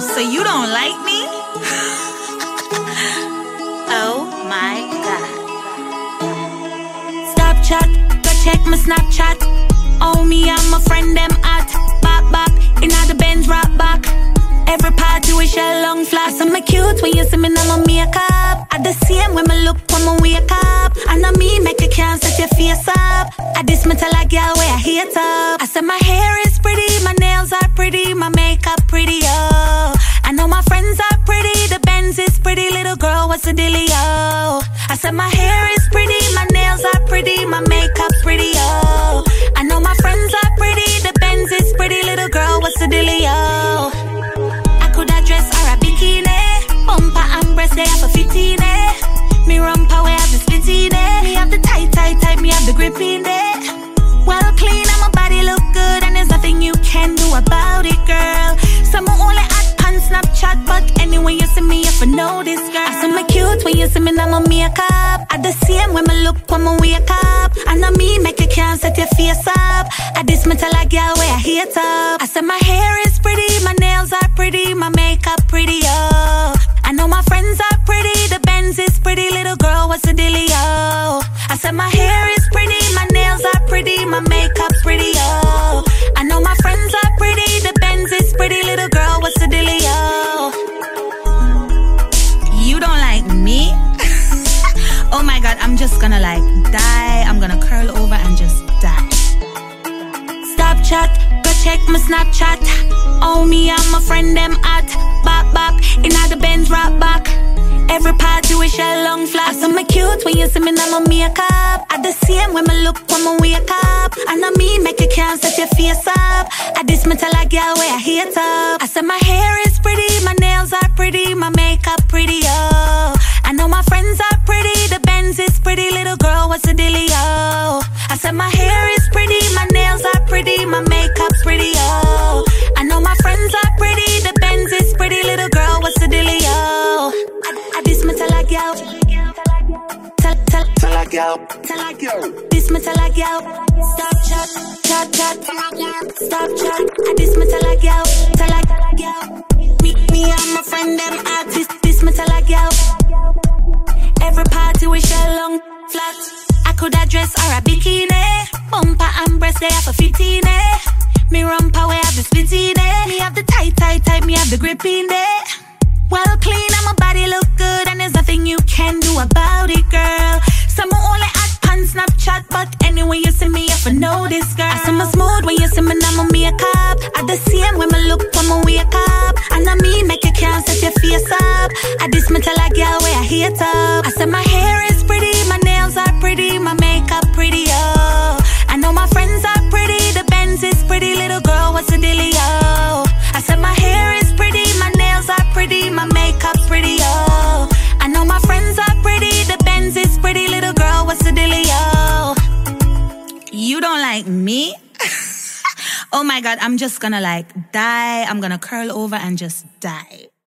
So you don't like me? oh my god. Stop chat, go check my Snapchat. Oh me and my friend them at back back in the Benz rock back. Every party we share long flash. I'm cute when you see me now my makeup. At the same when me look when me wake up. And I me make you can't set your face up. I metal like girl where I hate up. Pretty, my nails are pretty, my makeup pretty, oh. I know my friends are pretty, the Benz is pretty, little girl, what's the dealio? I could dress or a bikini, bumper and breast they have a fitting, eh. Me rumpa we have the split in it. Me have the tight, tight, tight, me have the grip in it. Well clean and my body look good and there's nothing you can do about it, girl. Some only on Snapchat, but anyway you see me, if I know this girl. I see cute when you see me now my makeup. I the same when me look when me wake up. I me make you can't set your face up. I this metal like girl where I hate up. I said my hair gonna like die. I'm gonna curl over and just die. Stop chat, go check my Snapchat. Oh me and my friend them at back back in the Benz rock back. Every party we share long flash. I'm cute when you see me now my makeup. At the same when me look when me wake up. And I me make you can't set your face up. I this metal like girl where I hate up. I said my hair is like yo. This metal like yo. Stop chat, chat, chat. Stop chat. I this metal like yo. Tell like yo. Me, me and my friend them artists. This metal like yo. Every party we share long flat. I could dress or a bikini. Bumper and breast they have a fitting. Me rumpa we have the split in. Me have the tight, tight, tight. Me have the grip in it. This girl. I see my smooth when you see me now my makeup. At the same when me look when me wake up, and I me make you can't set your face up. I this metal like girl where I hate up. I said my hair don't like me? oh my god, I'm just gonna like die. I'm gonna curl over and just die.